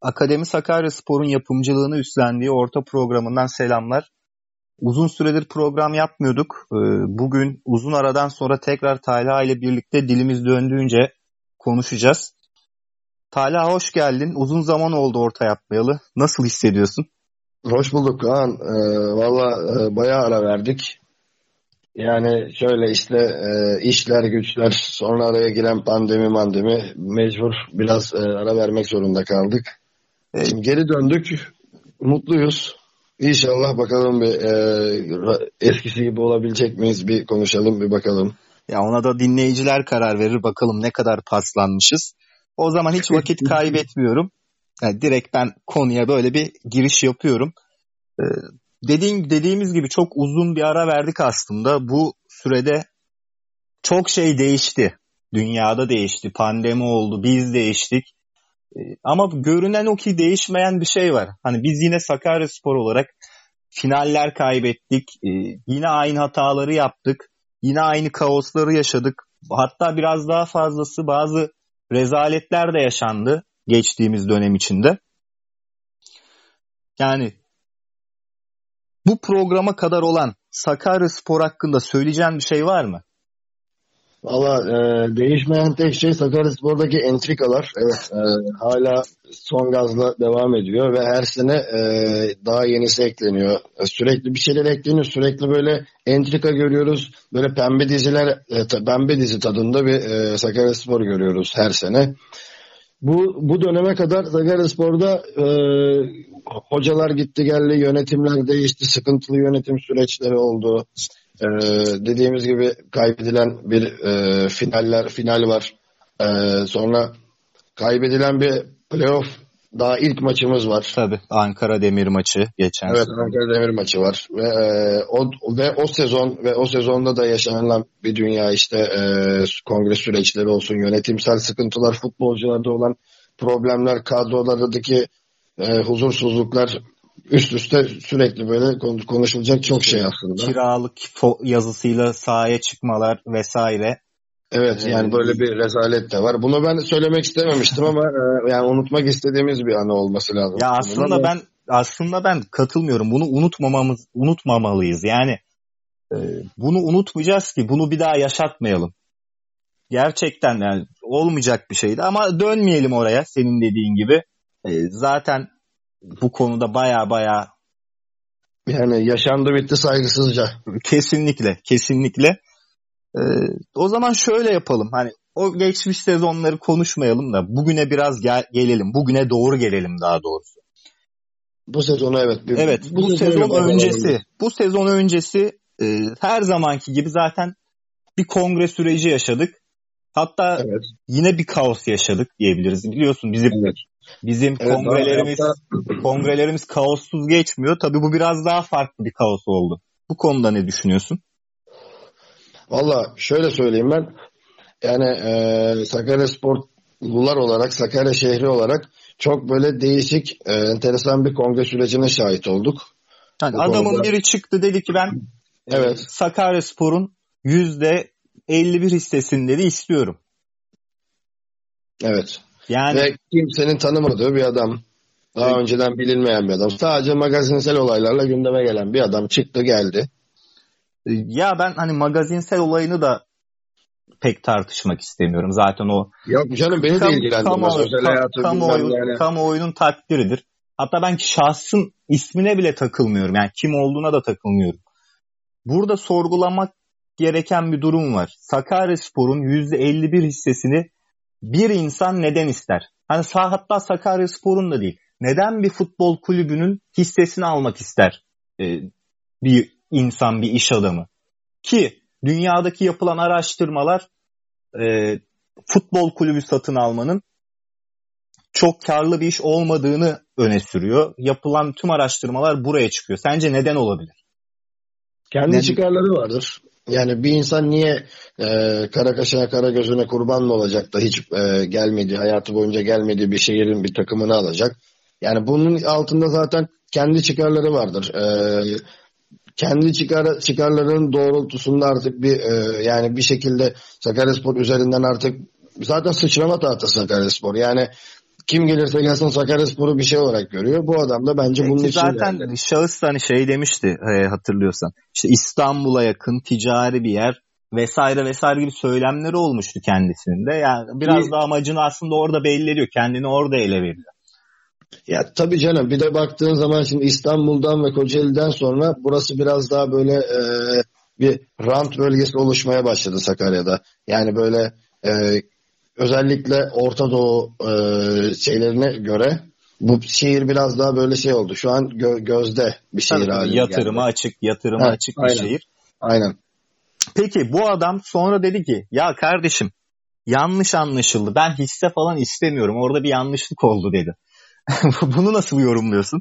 Akademi Sakarya Spor'un yapımcılığını üstlendiği orta programından selamlar. Uzun süredir program yapmıyorduk. Ee, bugün uzun aradan sonra tekrar Talha ile birlikte dilimiz döndüğünce konuşacağız. Talha hoş geldin. Uzun zaman oldu orta yapmayalı. Nasıl hissediyorsun? Hoş bulduk Kaan. Ee, Valla e, bayağı ara verdik. Yani şöyle işte e, işler güçler sonra araya giren pandemi mandemi mecbur biraz e, ara vermek zorunda kaldık. E, geri döndük. Mutluyuz. İnşallah bakalım bir e, eskisi gibi olabilecek miyiz bir konuşalım bir bakalım. Ya ona da dinleyiciler karar verir bakalım ne kadar paslanmışız. O zaman hiç vakit kaybetmiyorum. Yani direkt ben konuya böyle bir giriş yapıyorum. Ee, dediğim, dediğimiz gibi çok uzun bir ara verdik aslında. Bu sürede çok şey değişti. Dünyada değişti. Pandemi oldu. Biz değiştik. Ee, ama görünen o ki değişmeyen bir şey var. Hani biz yine Sakarya Spor olarak finaller kaybettik. Ee, yine aynı hataları yaptık. Yine aynı kaosları yaşadık. Hatta biraz daha fazlası bazı rezaletler de yaşandı geçtiğimiz dönem içinde. Yani bu programa kadar olan Sakarya Spor hakkında söyleyeceğin bir şey var mı? Valla e, değişmeyen tek şey Sakaryaspor'daki entrikalar. Evet e, hala son gazla devam ediyor ve her sene e, daha yenisi ekleniyor. E, sürekli bir şeyler ekleniyor. Sürekli böyle entrika görüyoruz. Böyle pembe diziler, e, pembe dizi tadında bir e, Sakaryaspor görüyoruz her sene. Bu, bu döneme kadar Sakaryaspor'da e, hocalar gitti geldi, yönetimler değişti, sıkıntılı yönetim süreçleri oldu. Ee, dediğimiz gibi kaybedilen bir e, finaller final var. Ee, sonra kaybedilen bir playoff daha ilk maçımız var. Tabii Ankara Demir maçı geçen Evet sene. Ankara Demir maçı var ve e, o ve o sezon ve o sezonda da yaşanılan bir dünya işte e, kongre süreçleri olsun, yönetimsel sıkıntılar, futbolcularda olan problemler, kadrolardaki e, huzursuzluklar üst üste sürekli böyle konuşulacak çok şey aslında. Kiralık yazısıyla sahaya çıkmalar vesaire. Evet yani böyle bir rezalet de var. Bunu ben söylemek istememiştim ama e, yani unutmak istediğimiz bir anı olması lazım. Ya aslında ama... ben aslında ben katılmıyorum. Bunu unutmamamız unutmamalıyız. Yani e, bunu unutmayacağız ki bunu bir daha yaşatmayalım. Gerçekten yani olmayacak bir şeydi ama dönmeyelim oraya senin dediğin gibi. E, zaten bu konuda baya baya yani yaşandı bitti saygısızca. Kesinlikle, kesinlikle. Ee, o zaman şöyle yapalım. Hani o geçmiş sezonları konuşmayalım da bugüne biraz gel- gelelim. Bugüne doğru gelelim daha doğrusu. Bu sezonu evet. Bir, evet, bu, bu sezon öncesi. Olabilir. Bu sezon öncesi e, her zamanki gibi zaten bir kongre süreci yaşadık. Hatta evet. yine bir kaos yaşadık diyebiliriz. Biliyorsun bizim evet. Bizim evet, kongrelerimiz hatta... kongrelerimiz kaossuz geçmiyor. Tabii bu biraz daha farklı bir kaos oldu. Bu konuda ne düşünüyorsun? Valla şöyle söyleyeyim ben. Yani e, Sakarya Sporlular olarak, Sakarya şehri olarak çok böyle değişik, e, enteresan bir kongre sürecine şahit olduk. Yani adamın konuda. biri çıktı dedi ki ben evet. Sakarya Spor'un yüzde 51 hissesini dedi istiyorum. Evet. Yani Ve kimsenin tanımadığı bir adam. Daha evet. önceden bilinmeyen bir adam. Sadece magazinsel olaylarla gündeme gelen bir adam çıktı geldi. Ya ben hani magazinsel olayını da pek tartışmak istemiyorum. Zaten o Yok canım beni kam, de ilgilendirmez. Kamuoyu, özel hayatı kamuoyu, yani. kamuoyunun takdiridir. Hatta ben şahsın ismine bile takılmıyorum. Yani kim olduğuna da takılmıyorum. Burada sorgulamak gereken bir durum var. Sakaryaspor'un %51 hissesini bir insan neden ister? Hani sağ hatta Sakarya Spor'un da değil. Neden bir futbol kulübünün hissesini almak ister ee, bir insan, bir iş adamı? Ki dünyadaki yapılan araştırmalar e, futbol kulübü satın almanın çok karlı bir iş olmadığını öne sürüyor. Yapılan tüm araştırmalar buraya çıkıyor. Sence neden olabilir? Kendi neden? çıkarları vardır. Yani bir insan niye e, kara kaşına kara gözüne kurban mı olacak da hiç e, gelmedi, hayatı boyunca gelmediği bir şehrin bir takımını alacak. Yani bunun altında zaten kendi çıkarları vardır. E, kendi çıkar, çıkarlarının doğrultusunda artık bir e, yani bir şekilde Sakaryaspor üzerinden artık zaten sıçrama tahtası Sakaryaspor. Yani kim gelirse gelsin Sakaryaspor'u bir şey olarak görüyor. Bu adam da bence bunun Ki için zaten geldi. şahıs hani şey demişti e, hatırlıyorsan. İşte İstanbul'a yakın ticari bir yer vesaire vesaire gibi söylemleri olmuştu kendisinde. Yani biraz Ki- da amacını aslında orada belli ediyor. Kendini orada ele veriyor. Ya tabii canım bir de baktığın zaman şimdi İstanbul'dan ve Kocaeli'den sonra burası biraz daha böyle e, bir rant bölgesi oluşmaya başladı Sakarya'da. Yani böyle e, özellikle Orta Doğu e, şeylerine göre bu şehir biraz daha böyle şey oldu. Şu an gö- gözde bir şehir Tabii, haline yatırıma geldi. açık, yatırıma Ha, açık bir aynen. şehir. Aynen. Peki bu adam sonra dedi ki ya kardeşim yanlış anlaşıldı. Ben hisse falan istemiyorum. Orada bir yanlışlık oldu dedi. Bunu nasıl yorumluyorsun?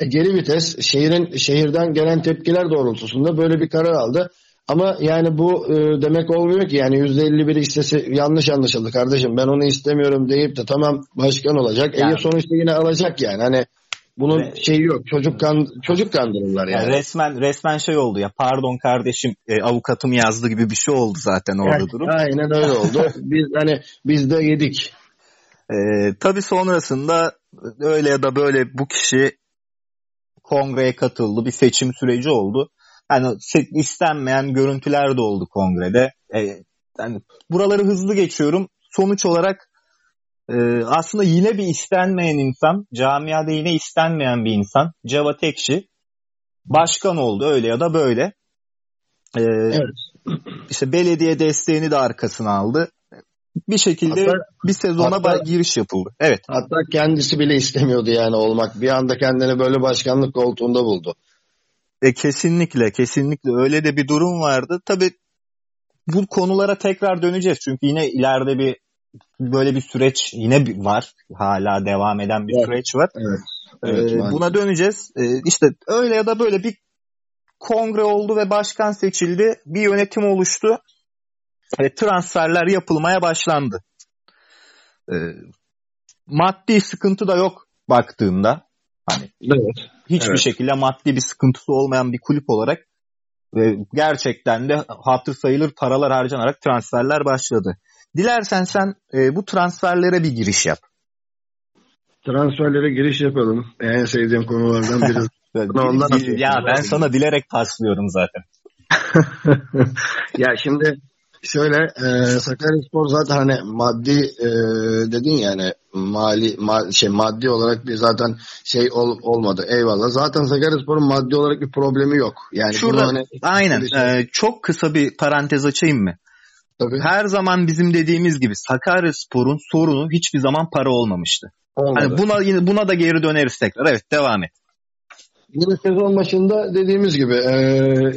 E, geri vites şehrin şehirden gelen tepkiler doğrultusunda böyle bir karar aldı. Ama yani bu e, demek olmuyor ki yani %51 hissesi yanlış anlaşıldı kardeşim ben onu istemiyorum deyip de tamam başkan olacak. Yani- Yani. sonuçta yine alacak yani. Hani bunun Ve- şeyi yok. Çocuk kan çocuk kandırırlar Yani yani. resmen resmen şey oldu ya pardon kardeşim e, avukatım yazdı gibi bir şey oldu zaten orada Yani durum. Aynen öyle oldu. Biz hani biz de yedik. E, tabii sonrasında öyle ya da böyle bu kişi kongreye katıldı. Bir seçim süreci oldu. Yani istenmeyen görüntüler de oldu kongrede. E, yani buraları hızlı geçiyorum. Sonuç olarak e, aslında yine bir istenmeyen insan, camiada yine istenmeyen bir insan, Cevat Ekşi başkan oldu öyle ya da böyle. E, Evet. işte belediye desteğini de arkasına aldı. Bir şekilde Hatta- bir sezona hatta- giriş yapıldı. Evet. Hatta kendisi bile istemiyordu yani olmak. Bir anda kendini böyle başkanlık koltuğunda buldu. E, kesinlikle, kesinlikle öyle de bir durum vardı. Tabii bu konulara tekrar döneceğiz. Çünkü yine ileride bir böyle bir süreç yine var. Hala devam eden bir Evet. süreç var. Evet. Ee, Evet, maalesef. buna döneceğiz. Ee, işte öyle ya da böyle bir kongre oldu ve başkan seçildi. Bir yönetim oluştu. Ve transferler yapılmaya başlandı. Ee, maddi sıkıntı da yok baktığında. Hani Evet. hiçbir Evet. şekilde maddi bir sıkıntısı olmayan bir kulüp olarak ve gerçekten de hatır sayılır paralar harcanarak transferler başladı. Dilersen sen e, bu transferlere bir giriş yap. Transferlere giriş yapalım. En sevdiğim konulardan biri. Ondan ya ben sana dilerek paslıyorum zaten. ya şimdi şöyle e, Sakaryaspor zaten hani maddi e, dedin yani mali ma- şey maddi olarak bir zaten şey ol- olmadı. Eyvallah. Zaten Sakaryaspor'un maddi olarak bir problemi yok. Yani Şurada hani aynen şey- e, çok kısa bir parantez açayım mı? tabii Her zaman bizim dediğimiz gibi Sakaryaspor'un sorunu hiçbir zaman para olmamıştı. olmadı. Hani buna yine buna da geri döneriz tekrar. Evet devam et. Yine sezon başında dediğimiz gibi e,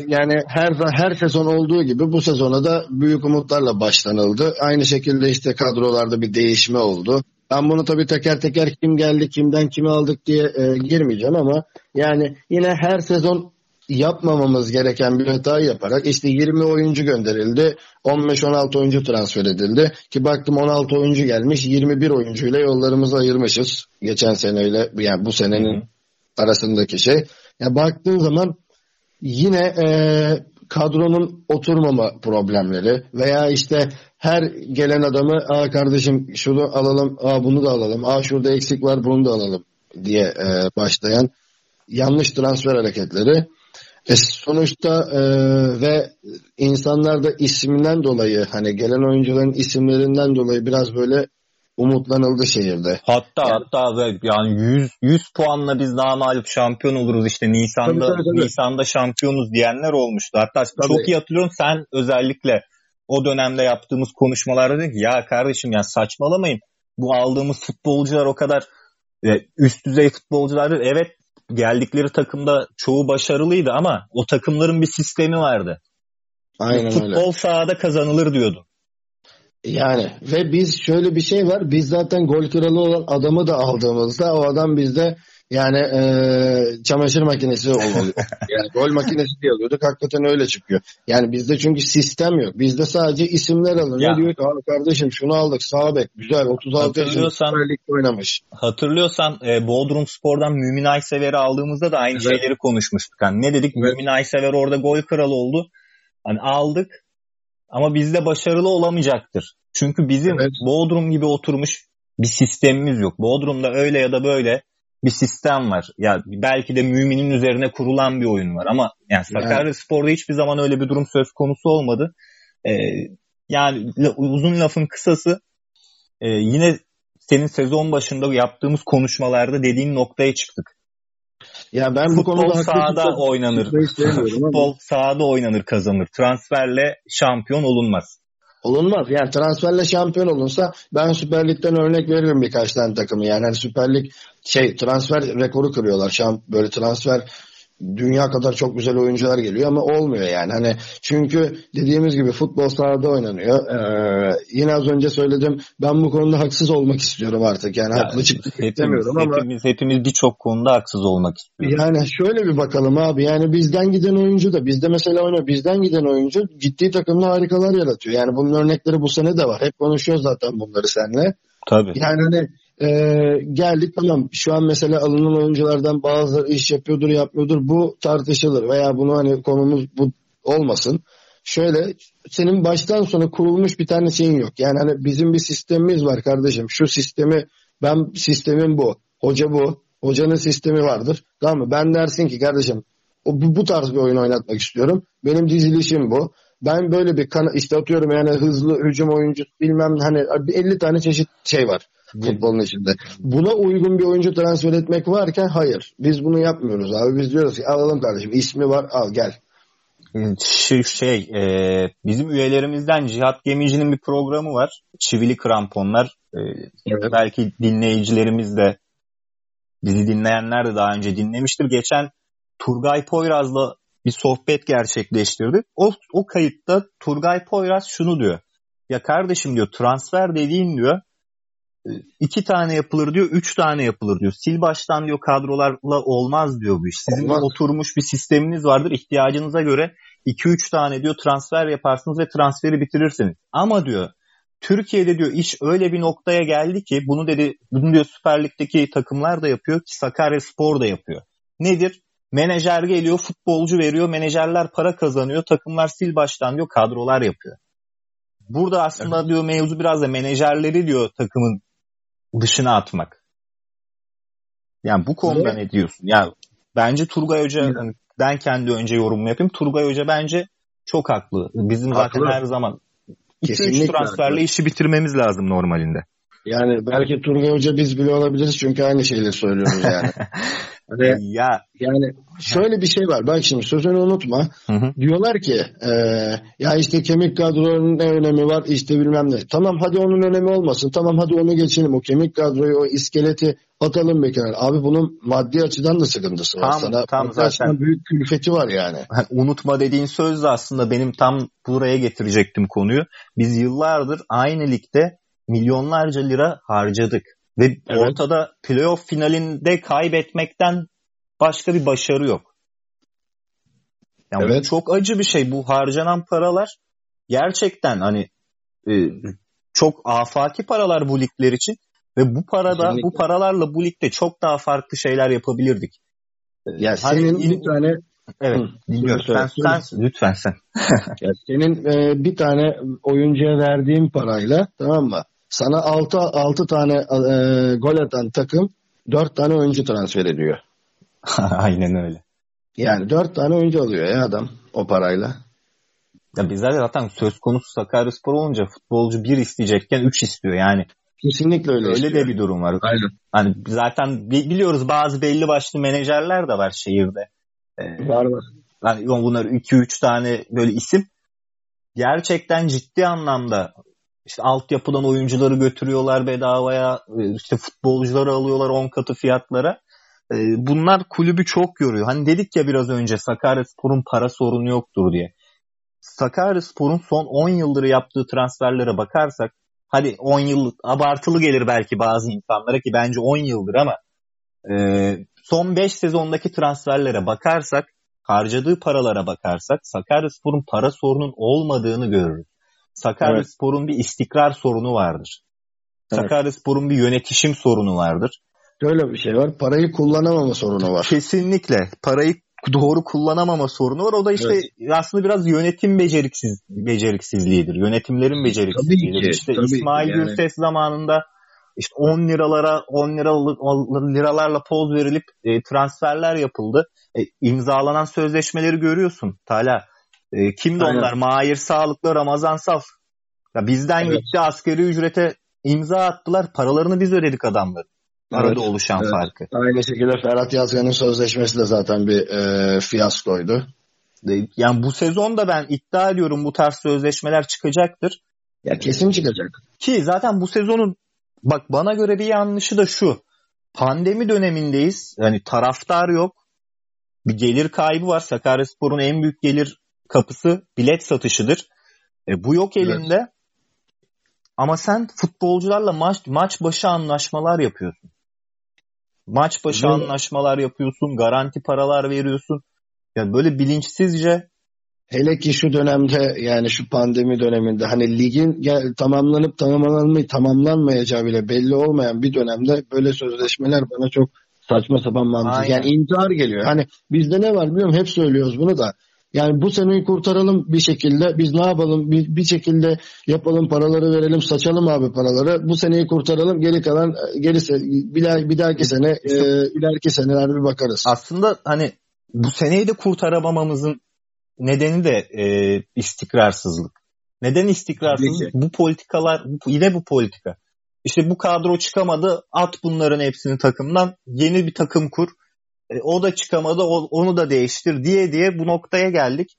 yani her her sezon olduğu gibi bu sezona da büyük umutlarla başlanıldı. Aynı şekilde işte kadrolarda bir değişme oldu. Ben bunu tabii teker teker kim geldi, kimden kimi aldık diye e, girmeyeceğim ama yani yine her sezon yapmamamız gereken bir hatayı yaparak işte 20 oyuncu gönderildi. 15-16 oyuncu transfer edildi. Ki baktım 16 oyuncu gelmiş. 21 oyuncuyla yollarımızı ayırmışız. Geçen seneyle yani bu senenin arasındaki şey. Ya baktığın zaman yine e, kadronun oturmama problemleri veya işte her gelen adamı aa kardeşim şunu alalım, aa bunu da alalım, aa şurada eksik var bunu da alalım diye e, başlayan yanlış transfer hareketleri. E, sonuçta e, ve insanlar da isminden dolayı hani gelen oyuncuların isimlerinden dolayı biraz böyle umutlanıldı şehirde. Hatta Yani- hatta ve yani 100 100 puanla biz namalip şampiyon oluruz işte Nisan'da Tabii, tabii, tabii. Nisan'da şampiyonuz diyenler olmuştu. Hatta Tabii. çok iyi hatırlıyorum sen özellikle o dönemde yaptığımız konuşmalarda dedin ki ya kardeşim ya saçmalamayın. Bu aldığımız futbolcular o kadar e, üst düzey futbolculardır. Evet geldikleri takımda çoğu başarılıydı ama o takımların bir sistemi vardı. Aynen öyle. Futbol sahada kazanılır diyordu. Yani ve biz şöyle bir şey var. Biz zaten gol kralı olan adamı da aldığımızda o adam bizde yani eee, çamaşır makinesi oluyor. yani gol makinesi diye alıyorduk. Hakikaten öyle çıkıyor. Yani bizde çünkü sistem yok. Bizde sadece isimler alınıyor. Diyor ki "Aa kardeşim şunu aldık. Sağ bek güzel 36 yaşında oynamış. Hatırlıyorsan e, Bodrum Spor'dan Mümin Aysever'i aldığımızda da aynı Evet. şeyleri konuşmuştuk. Hani ne dedik? Evet. Mümin Aysever orada gol kralı oldu. Hani aldık ama bizde başarılı olamayacaktır. Çünkü bizim Evet. Bodrum gibi oturmuş bir sistemimiz yok. Bodrum'da öyle ya da böyle bir sistem var. Ya belki de müminin üzerine kurulan bir oyun var ama yani Sakarya Spor'da hiçbir zaman öyle bir durum söz konusu olmadı. Ee, yani uzun lafın kısası e, yine senin sezon başında yaptığımız konuşmalarda dediğin noktaya çıktık. Ya ben futbol bu konuda sahada oynanır. Futbol sahada oynanır kazanır. Transferle şampiyon olunmaz. Olunmaz. Yani transferle şampiyon olunsa ben Süper Lig'den örnek veririm birkaç tane takımı. Yani hani Süper Lig şey transfer rekoru kırıyorlar. Şamp böyle transfer dünya kadar çok güzel oyuncular geliyor ama olmuyor yani. Hani çünkü dediğimiz gibi futbol sahada oynanıyor. Ee, yine az önce söyledim ben bu konuda haksız olmak istiyorum artık. Yani ya, haklı çıkmak hepimiz, istemiyorum ama hepimiz hepimiz birçok konuda haksız olmak istiyoruz. Yani şöyle bir bakalım abi. Yani bizden giden oyuncu da bizde mesela oynuyor. Bizden giden oyuncu ciddi takımda harikalar yaratıyor. Yani bunun örnekleri bu sene de var. Hep konuşuyoruz zaten bunları seninle. Tabii. Yani hani e, geldik tamam şu an mesela alınan oyunculardan bazıları iş yapıyordur yapmıyordur bu tartışılır veya bunu hani konumuz bu olmasın. Şöyle senin baştan sona kurulmuş bir tane şeyin yok. Yani hani bizim bir sistemimiz var kardeşim. Şu sistemi ben sistemim bu. Hoca bu. Hocanın sistemi vardır. Tamam mı? Ben dersin ki kardeşim o, bu, bu tarz bir oyun oynatmak istiyorum. Benim dizilişim bu. Ben böyle bir kan işte atıyorum yani hızlı hücum oyuncu bilmem hani 50 tane çeşit şey var futbolun içinde. Buna uygun bir oyuncu transfer etmek varken hayır. Biz bunu yapmıyoruz abi. Biz diyoruz ki alalım kardeşim ismi var al gel. Şey, şey e, bizim üyelerimizden Cihat Gemici'nin bir programı var. Çivili Kramponlar. E, evet. Belki dinleyicilerimiz de bizi dinleyenler de daha önce dinlemiştir. Geçen Turgay Poyraz'la bir sohbet gerçekleştirdi. O, o kayıtta Turgay Poyraz şunu diyor. Ya kardeşim diyor transfer dediğin diyor iki tane yapılır diyor, üç tane yapılır diyor. Sil baştan diyor kadrolarla olmaz diyor bu iş. Sizin olmaz. oturmuş bir sisteminiz vardır. İhtiyacınıza göre iki üç tane diyor transfer yaparsınız ve transferi bitirirsiniz. Ama diyor Türkiye'de diyor iş öyle bir noktaya geldi ki bunu dedi bunu diyor Süper Lig'deki takımlar da yapıyor ki Sakarya Spor da yapıyor. Nedir? Menajer geliyor, futbolcu veriyor, menajerler para kazanıyor, takımlar sil baştan diyor kadrolar yapıyor. Burada aslında evet. diyor mevzu biraz da menajerleri diyor takımın dışına atmak. Yani bu konuda ne diyorsun? Ya bence Turgay Hoca yani ben kendi önce yorum yapayım. Turgay Hoca bence çok haklı. Bizim haklı. zaten her zaman 2-3 transferle haklı. işi bitirmemiz lazım normalinde. Yani belki Turgay Hoca biz bile olabiliriz çünkü aynı şeyleri söylüyoruz yani. hani, ya yani şöyle bir şey var. Bak şimdi sözünü unutma. Hı hı. Diyorlar ki e, ya işte kemik kadrolarının ne önemi var işte bilmem ne. Tamam hadi onun önemi olmasın. Tamam hadi onu geçelim. O kemik kadroyu o iskeleti atalım bir kenara. Abi bunun maddi açıdan da sıkıntısı var. Tam, Sana tam zaten büyük külfeti var yani. Unutma dediğin söz de aslında benim tam buraya getirecektim konuyu. Biz yıllardır aynı ligde milyonlarca lira harcadık. Ve evet. ortada playoff finalinde kaybetmekten başka bir başarı yok. Yani evet. bu çok acı bir şey. Bu harcanan paralar gerçekten hani e, çok afaki paralar bu ligler için ve bu parada Kesinlikle. bu paralarla bu ligde çok daha farklı şeyler yapabilirdik. Ya hani, senin bir tane Evet, dinliyorum. Sen, sen, lütfen sen. ya senin e, bir tane oyuncuya verdiğin parayla tamam mı? Sana 6 6 tane e, gol atan takım 4 tane oyuncu transfer ediyor. Aynen öyle. Yani 4 tane oyuncu alıyor ya adam o parayla. Ya bizler zaten söz konusu Sakaryaspor olunca futbolcu bir isteyecekken 3 istiyor yani. Kesinlikle öyle. Öyle istiyor. de bir durum var. Aynen. Hani zaten biliyoruz bazı belli başlı menajerler de var şehirde. Ee, var var. Yani bunlar 2-3 tane böyle isim gerçekten ciddi anlamda işte altyapıdan oyuncuları götürüyorlar bedavaya, e, işte futbolcuları alıyorlar 10 katı fiyatlara. E, bunlar kulübü çok yoruyor. Hani dedik ya biraz önce Sakaryaspor'un para sorunu yoktur diye. Sakaryaspor'un son 10 yıldır yaptığı transferlere bakarsak hadi 10 yıl abartılı gelir belki bazı insanlara ki bence 10 yıldır ama e, son 5 sezondaki transferlere bakarsak harcadığı paralara bakarsak Sakaryaspor'un para sorunun olmadığını görürüz. Sakaryaspor'un evet. bir istikrar sorunu vardır. Evet. Sakaryaspor'un bir yönetişim sorunu vardır. Böyle bir şey var. Parayı kullanamama sorunu var. Kesinlikle. Parayı doğru kullanamama sorunu var. O da işte evet. aslında biraz yönetim beceriksiz beceriksizliğidir. Yönetimlerin beceriksizliğidir. Tabii ki, işte tabii İsmail yani. Gürses zamanında işte 10 liralara 10 liralık liralarla poz verilip e, transferler yapıldı. E, imzalanan sözleşmeleri görüyorsun Tala. E, kimdi Aynen. onlar? Mahir Sağlıklı, Ramazan Saf. Ya bizden evet. gitti askeri ücrete imza attılar. Paralarını biz ödedik adamların. Arada evet, oluşan evet. farkı. Aynı şekilde Ferhat Yazgan'ın sözleşmesi de zaten bir e, fiyaskoydu. Yani bu sezon da ben iddia ediyorum bu tarz sözleşmeler çıkacaktır. Ya kesin çıkacak. Ki zaten bu sezonun bak bana göre bir yanlışı da şu. Pandemi dönemindeyiz. Yani taraftar yok. Bir gelir kaybı var. Sakaryaspor'un en büyük gelir kapısı bilet satışıdır. E, bu yok elinde. Evet. Ama sen futbolcularla maç maç başı anlaşmalar yapıyorsun. Maç başı evet. anlaşmalar yapıyorsun, garanti paralar veriyorsun. Yani böyle bilinçsizce hele ki şu dönemde yani şu pandemi döneminde hani ligin gel, tamamlanıp tamamlanmayı tamamlanmayacağı bile belli olmayan bir dönemde böyle sözleşmeler bana çok saçma sapan mantık. Yani intihar geliyor. Hani bizde ne var biliyorum hep söylüyoruz bunu da. Yani bu seneyi kurtaralım bir şekilde. Biz ne yapalım? Bir, bir şekilde yapalım paraları verelim, saçalım abi paraları. Bu seneyi kurtaralım. Geri kalan gerisi bir, bir dahaki sene e, ileriki seneler bir bakarız. Aslında hani bu seneyi de kurtaramamamızın nedeni de e, istikrarsızlık. Neden istikrarsızlık? Bu politikalar yine bu politika. İşte bu kadro çıkamadı. At bunların hepsini takımdan. Yeni bir takım kur. E, o da çıkamadı. O, onu da değiştir diye diye bu noktaya geldik.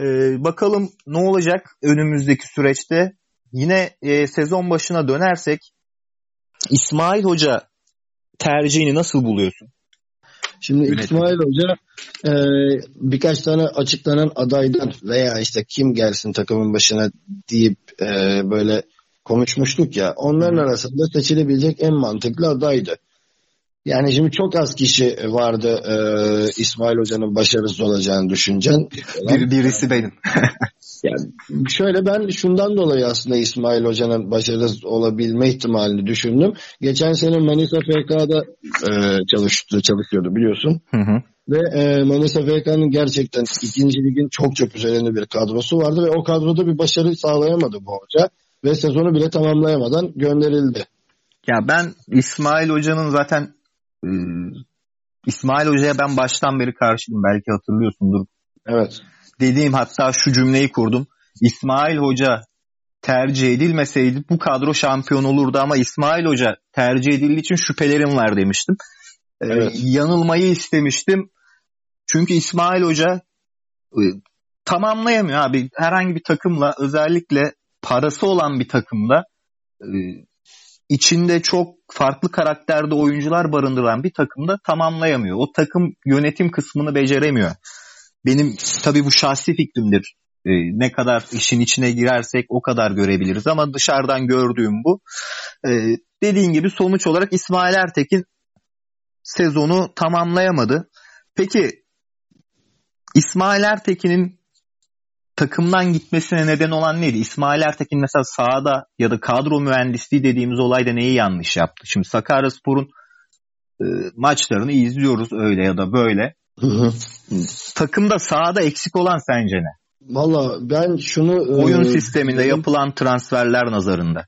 E, bakalım ne olacak önümüzdeki süreçte. Yine e, sezon başına dönersek İsmail Hoca tercihini nasıl buluyorsun? Şimdi Yönetim. İsmail Hoca e, birkaç tane açıklanan adaydan veya işte kim gelsin takımın başına deyip e, böyle konuşmuştuk ya onların arasında seçilebilecek en mantıklı adaydı. Yani şimdi çok az kişi vardı e, İsmail Hoca'nın başarısız olacağını düşüncen. Bir, birisi benim. yani şöyle ben şundan dolayı aslında İsmail Hoca'nın başarısız olabilme ihtimalini düşündüm. Geçen sene Manisa FK'da e, çalıştı, çalışıyordu biliyorsun. Hı hı. Ve e, Manisa FK'nın gerçekten ikinci ligin çok çok üzerinde bir kadrosu vardı ve o kadroda bir başarı sağlayamadı bu hoca. Ve sezonu bile tamamlayamadan gönderildi. Ya ben İsmail Hoca'nın zaten e, İsmail Hoca'ya ben baştan beri karşıydım. Belki hatırlıyorsundur. Evet. Dediğim hatta şu cümleyi kurdum. İsmail Hoca tercih edilmeseydi bu kadro şampiyon olurdu ama İsmail Hoca tercih edildiği için şüphelerim var demiştim. Ee, evet. Ee, yanılmayı istemiştim. Çünkü İsmail Hoca e, tamamlayamıyor abi. Herhangi bir takımla özellikle parası olan bir takımda e, içinde çok farklı karakterde oyuncular barındıran bir takımda tamamlayamıyor. O takım yönetim kısmını beceremiyor. Benim tabii bu şahsi fikrimdir. Ee, ne kadar işin içine girersek o kadar görebiliriz ama dışarıdan gördüğüm bu. Ee, dediğin gibi sonuç olarak İsmail Ertekin sezonu tamamlayamadı. Peki İsmail Ertekin'in takımdan gitmesine neden olan neydi? İsmail Ertekin mesela sahada ya da kadro mühendisliği dediğimiz olayda neyi yanlış yaptı? Şimdi Sakaryaspor'un e, maçlarını izliyoruz öyle ya da böyle. Takımda sahada eksik olan sence ne? Valla ben şunu... Oyun e, sisteminde benim, yapılan transferler nazarında.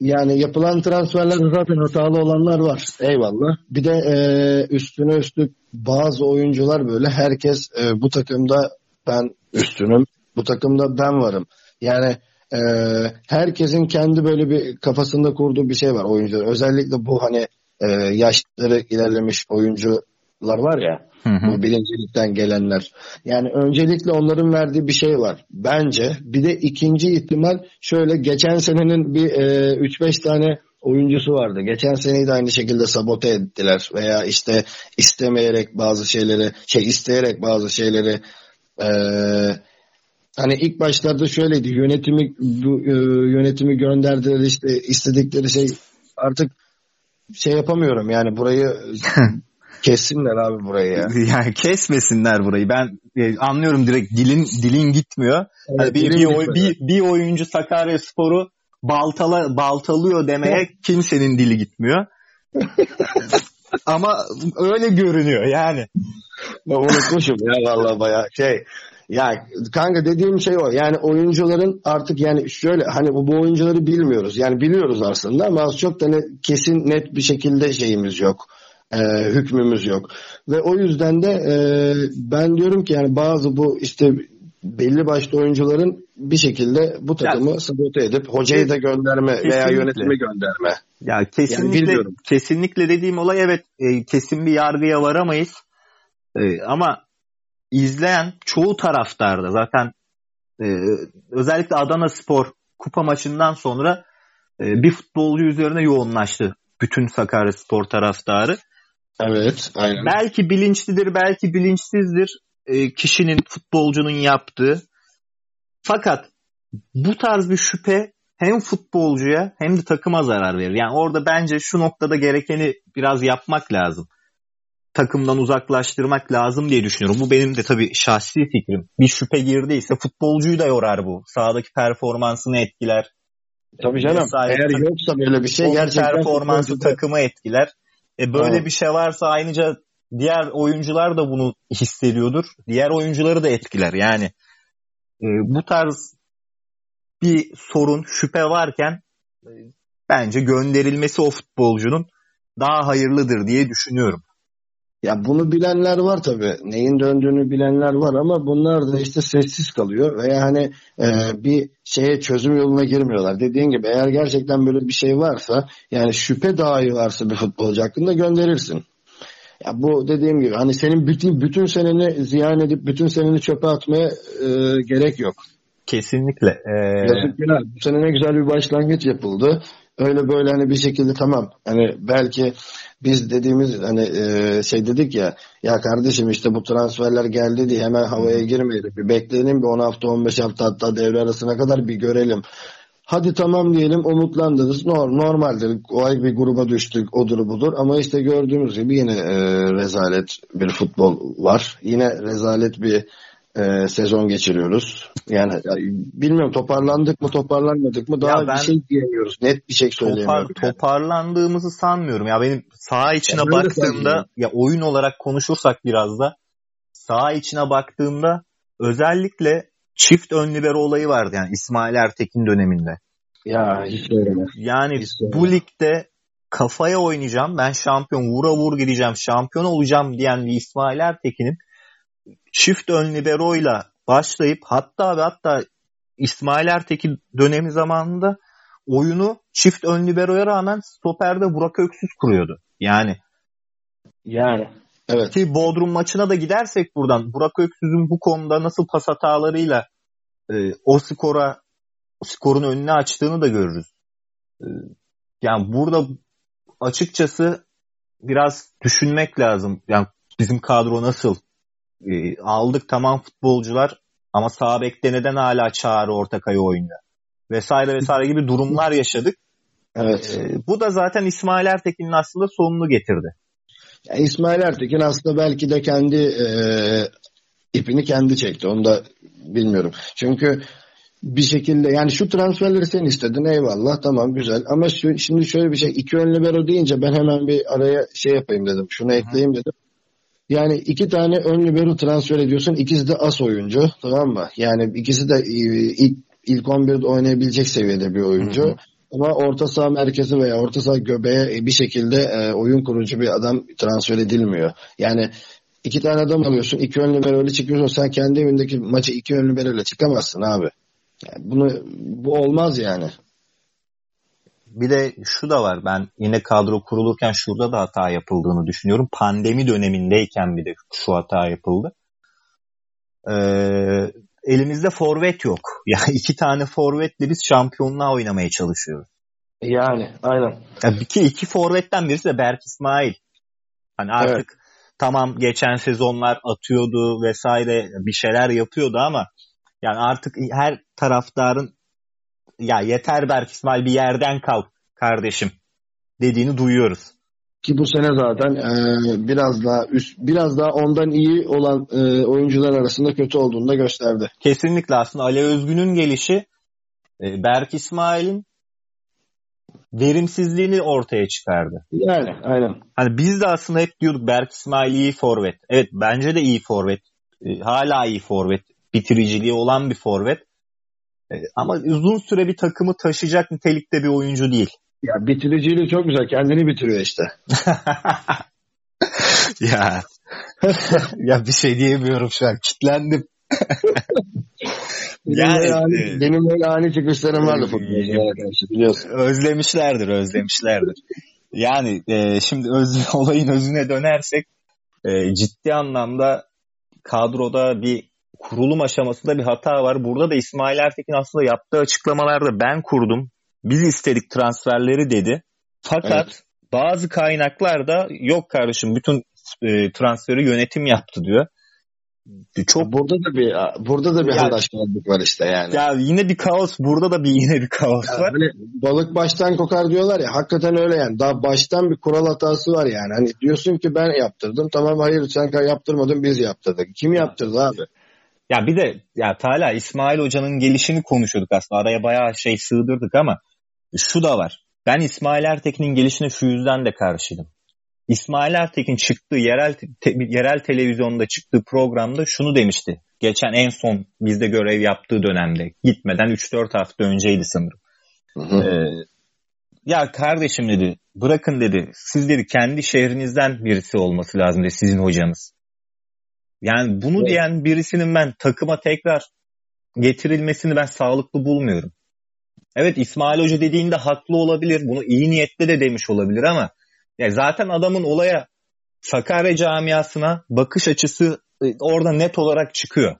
Yani yapılan transferlerde zaten hatalı olanlar var. Eyvallah. Bir de e, üstüne üstlük bazı oyuncular böyle herkes e, bu takımda ben üstünüm bu takımda ben varım. Yani e, herkesin kendi böyle bir kafasında kurduğu bir şey var oyuncular. Özellikle bu hani e, yaşları ilerlemiş oyuncular var ya. Hı hı. Bu birincilikten gelenler. Yani öncelikle onların verdiği bir şey var. Bence bir de ikinci ihtimal şöyle geçen senenin bir e, 3-5 tane oyuncusu vardı. Geçen seneyi de aynı şekilde sabote ettiler veya işte istemeyerek bazı şeyleri şey isteyerek bazı şeyleri e, Hani ilk başlarda şöyleydi yönetimi bu, e, yönetimi gönderdiler işte istedikleri şey artık şey yapamıyorum yani burayı kessinler abi burayı ya. Yani kesmesinler burayı. Ben e, anlıyorum direkt dilin dilin gitmiyor. Evet, hani bir, bir, oy, bir, bir oyuncu Sakarya Sporu baltala baltalıyor demeye kimsenin dili gitmiyor. Ama öyle görünüyor yani. Unutmuşum ya vallahi bayağı şey Ya kanka dediğim şey o. Yani oyuncuların artık yani şöyle hani bu oyuncuları bilmiyoruz. Yani biliyoruz aslında ama az çok da ne, kesin net bir şekilde şeyimiz yok. E, hükmümüz yok. Ve o yüzden de e, ben diyorum ki yani bazı bu işte belli başlı oyuncuların bir şekilde bu takımı yani, sabote edip hocayı da gönderme kesinlikle. veya yönetimi gönderme. Ya kesinlikle yani kesinlikle dediğim olay evet e, kesin bir yargıya varamayız. E, ama izleyen çoğu taraftarda zaten e, özellikle Adana Spor kupa maçından sonra e, bir futbolcu üzerine yoğunlaştı bütün Sakarya Spor taraftarı. Evet, aynen. Belki bilinçlidir, belki bilinçsizdir e, kişinin, futbolcunun yaptığı. Fakat bu tarz bir şüphe hem futbolcuya hem de takıma zarar verir. Yani orada bence şu noktada gerekeni biraz yapmak lazım. Takımdan uzaklaştırmak lazım diye düşünüyorum. Bu benim de tabii şahsi fikrim. Bir şüphe girdiyse futbolcuyu da yorar bu. Sahadaki performansını etkiler. Tabii canım. Vesaire. Eğer yoksa böyle bir şey gerçekten performansı takımı etkiler. E böyle ha. bir şey varsa ayrıca diğer oyuncular da bunu hissediyordur. Diğer oyuncuları da etkiler. Yani e, bu tarz bir sorun, şüphe varken e, bence gönderilmesi o futbolcunun daha hayırlıdır diye düşünüyorum. Ya bunu bilenler var tabii. Neyin döndüğünü bilenler var ama bunlar da işte sessiz kalıyor veya hani e, bir şeye çözüm yoluna girmiyorlar. Dediğin gibi eğer gerçekten böyle bir şey varsa yani şüphe dahi varsa bir futbolcu hakkında gönderirsin. Ya bu dediğim gibi hani senin bütün bütün seneni ziyan edip bütün seneni çöpe atmaya e, gerek yok. Kesinlikle. Ee... Yazık günah. Bu sene ne güzel bir başlangıç yapıldı. Öyle böyle hani bir şekilde tamam. Hani belki biz dediğimiz hani e, şey dedik ya ya kardeşim işte bu transferler geldi diye hemen havaya girmeyelim. Bir bekleyelim bir 10 hafta 15 hafta hatta devre arasına kadar bir görelim. Hadi tamam diyelim umutlandınız. Normaldir. O ay bir gruba düştük. Odur budur. Ama işte gördüğümüz gibi yine e, rezalet bir futbol var. Yine rezalet bir e, sezon geçiriyoruz. Yani ya, bilmiyorum toparlandık mı toparlanmadık mı daha bir şey diyemiyoruz. Net bir şey söyleyemiyorum. Topar, yani. Toparlandığımızı sanmıyorum. Ya benim saha içine yani baktığımda ya oyun olarak konuşursak biraz da saha içine baktığımda özellikle çift ön libero olayı vardı yani İsmail Ertekin döneminde. Ya hiç öyle. Yani hiç bu ligde kafaya oynayacağım ben şampiyon vura vur gideceğim şampiyon olacağım diyen bir İsmail Ertekin'in çift ön liberoyla başlayıp hatta ve hatta İsmail Ertekin dönemi zamanında oyunu çift ön liberoya rağmen stoperde Burak Öksüz kuruyordu. Yani yani evet. Ki Bodrum maçına da gidersek buradan Burak Öksüz'ün bu konuda nasıl pas hatalarıyla e, o skora skorun önüne açtığını da görürüz. E, yani burada açıkçası biraz düşünmek lazım. Yani bizim kadro nasıl e, aldık tamam futbolcular ama sağ bekte neden hala Çağrı Ortakay'ı oynuyor? Vesaire vesaire gibi durumlar yaşadık. Evet. E, bu da zaten İsmail Ertekin'in aslında sonunu getirdi. Ya İsmail Ertekin aslında belki de kendi e, ipini kendi çekti. Onu da bilmiyorum. Çünkü bir şekilde yani şu transferleri sen istedin eyvallah tamam güzel ama şu, şimdi şöyle bir şey iki ön libero deyince ben hemen bir araya şey yapayım dedim şunu ekleyeyim dedim. Yani iki tane ön libero transfer ediyorsun. İkisi de as oyuncu. Tamam mı? Yani ikisi de e, ilk, ilk 11'de oynayabilecek seviyede bir oyuncu. Hı hı. Ama orta saha merkezi veya orta saha göbeğe bir şekilde e, oyun kurucu bir adam transfer edilmiyor. Yani iki tane adam alıyorsun. iki ön libero ile çıkıyorsun. Sen kendi evindeki maçı iki ön libero ile çıkamazsın abi. Yani bunu bu olmaz yani. Bir de şu da var. Ben yine kadro kurulurken şurada da hata yapıldığını düşünüyorum. Pandemi dönemindeyken bir de şu hata yapıldı. Ee, elimizde forvet yok. Yani iki tane forvetle biz şampiyonluğa oynamaya çalışıyoruz. Yani aynen. Yani iki, iki forvetten birisi de Berk İsmail. Hani artık evet. tamam geçen sezonlar atıyordu vesaire bir şeyler yapıyordu ama yani artık her taraftarın ya yeter Berk İsmail bir yerden kalk kardeşim dediğini duyuyoruz. Ki bu sene zaten e, biraz daha üst, biraz daha ondan iyi olan e, oyuncular arasında kötü olduğunu da gösterdi. Kesinlikle aslında Ali Özgün'ün gelişi e, Berk İsmail'in verimsizliğini ortaya çıkardı. Yani aynen. Hani biz de aslında hep diyorduk Berk İsmail iyi forvet. Evet bence de iyi forvet. E, hala iyi forvet. bitiriciliği olan bir forvet. E, ama uzun süre bir takımı taşıyacak nitelikte bir oyuncu değil. Ya bitiriciliği çok güzel. Kendini bitiriyor işte. ya ya bir şey diyemiyorum şu an. Kitlendim. yani benim, ani, benim öyle ani çıkışlarım vardı karşı biliyorsun. Özlemişlerdir, özlemişlerdir. Yani e, şimdi öz, olayın özüne dönersek e, ciddi anlamda kadroda bir kurulum aşamasında bir hata var. Burada da İsmail Ertekin aslında yaptığı açıklamalarda ben kurdum. Biz istedik transferleri dedi. Fakat evet. bazı kaynaklar da yok kardeşim bütün e, transferi yönetim yaptı diyor. Çok burada da bir burada da bir ya, anlaşmazlık var işte yani. Ya yine bir kaos burada da bir yine bir kaos ya var. Hani balık baştan kokar diyorlar ya hakikaten öyle yani. Daha baştan bir kural hatası var yani. Hani diyorsun ki ben yaptırdım. Tamam hayır sen yaptırmadın biz yaptırdık. Kim yaptırdı abi? Ya bir de ya Tala İsmail Hoca'nın gelişini konuşuyorduk aslında. Araya bayağı şey sığdırdık ama şu da var. Ben İsmail Ertekin'in gelişine şu yüzden de karşıydım. İsmail Ertekin çıktığı yerel te, yerel televizyonda çıktığı programda şunu demişti. Geçen en son bizde görev yaptığı dönemde gitmeden 3-4 hafta önceydi sanırım. Hı hı. Ee, ya kardeşim dedi bırakın dedi siz dedi kendi şehrinizden birisi olması lazım dedi sizin hocanız. Yani bunu evet. diyen birisinin ben takıma tekrar getirilmesini ben sağlıklı bulmuyorum. Evet İsmail Hoca dediğinde haklı olabilir. Bunu iyi niyetle de demiş olabilir ama ya zaten adamın olaya Sakarya camiasına bakış açısı e, orada net olarak çıkıyor.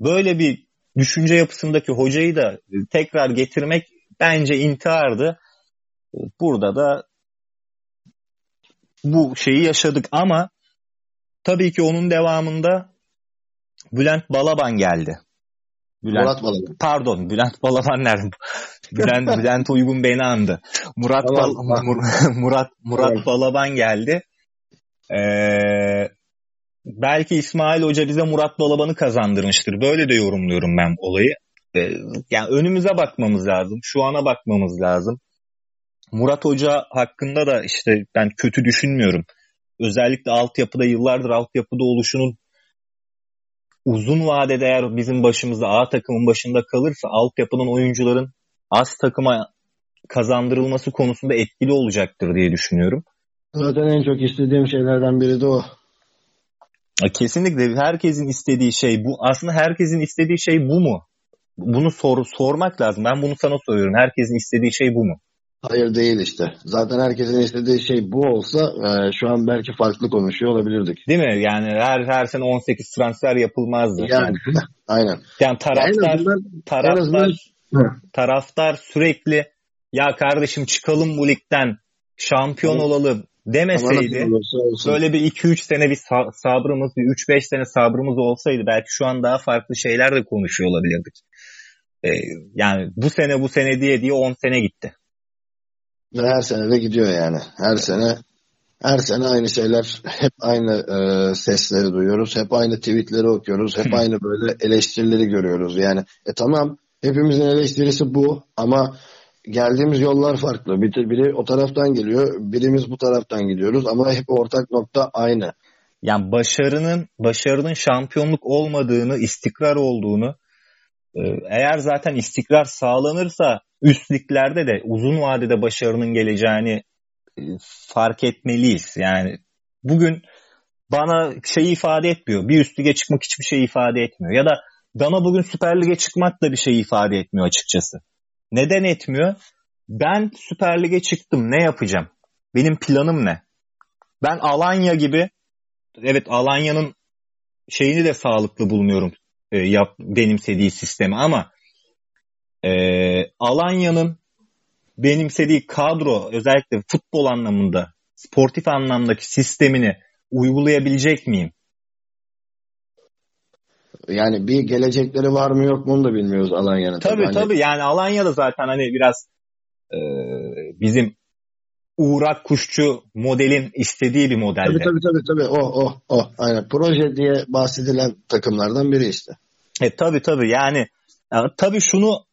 Böyle bir düşünce yapısındaki hocayı da e, tekrar getirmek bence intihardı. Burada da bu şeyi yaşadık ama tabii ki onun devamında Bülent Balaban geldi. Bülent, Murat Balaban. Pardon Bülent Balaban nerede? Bülent, Bülent Uygun beni andı. Murat Bal Mur Murat Murat Balaban geldi. Ee, belki İsmail Hoca bize Murat Balaban'ı kazandırmıştır. Böyle de yorumluyorum ben olayı. Ee, yani önümüze bakmamız lazım. Şu ana bakmamız lazım. Murat Hoca hakkında da işte ben kötü düşünmüyorum. Özellikle altyapıda yıllardır altyapıda oluşunun uzun vadede eğer bizim başımızda A takımın başında kalırsa altyapının oyuncuların az takıma kazandırılması konusunda etkili olacaktır diye düşünüyorum. Zaten en çok istediğim şeylerden biri de o. Kesinlikle herkesin istediği şey bu. Aslında herkesin istediği şey bu mu? Bunu sor, sormak lazım. Ben bunu sana soruyorum. Herkesin istediği şey bu mu? Hayır değil işte. Zaten herkesin istediği şey bu olsa e, şu an belki farklı konuşuyor olabilirdik. Değil mi? Yani her her sene 18 transfer yapılmazdı. Yani aynen. Yani taraftar azından, taraftar azından, taraftar sürekli ya kardeşim çıkalım bu ligden şampiyon evet. olalım demeseydi böyle bir 2-3 sene bir sabrımız, bir 3-5 sene sabrımız olsaydı belki şu an daha farklı şeyler de konuşuyor olabilirdik. Ee, yani bu sene bu sene diye diye 10 sene gitti. Ve her sene de gidiyor yani. Her sene her sene aynı şeyler, hep aynı e, sesleri duyuyoruz, hep aynı tweetleri okuyoruz, hep aynı böyle eleştirileri görüyoruz. Yani e tamam hepimizin eleştirisi bu ama geldiğimiz yollar farklı. Biri, biri o taraftan geliyor, birimiz bu taraftan gidiyoruz ama hep ortak nokta aynı. Yani başarının başarının şampiyonluk olmadığını, istikrar olduğunu e, eğer zaten istikrar sağlanırsa üstlüklerde de uzun vadede başarının geleceğini e, fark etmeliyiz. Yani bugün bana şey ifade etmiyor. Bir üst lige çıkmak hiçbir şey ifade etmiyor. Ya da bana bugün Süper Lig'e çıkmak da bir şey ifade etmiyor açıkçası. Neden etmiyor? Ben Süper Lig'e çıktım ne yapacağım? Benim planım ne? Ben Alanya gibi evet Alanya'nın şeyini de sağlıklı bulmuyorum e, yap, benimsediği sistemi ama e, Alanya'nın benimsediği kadro özellikle futbol anlamında sportif anlamdaki sistemini uygulayabilecek miyim? Yani bir gelecekleri var mı yok mu onu da bilmiyoruz Alanya'nın. Tabii tabii, tabii. yani Alanya'da zaten hani biraz e, bizim uğrak kuşçu modelin istediği bir modelde. Tabii tabii tabii, tabii. o o o aynen proje diye bahsedilen takımlardan biri işte. E tabii tabii yani, yani tabii şunu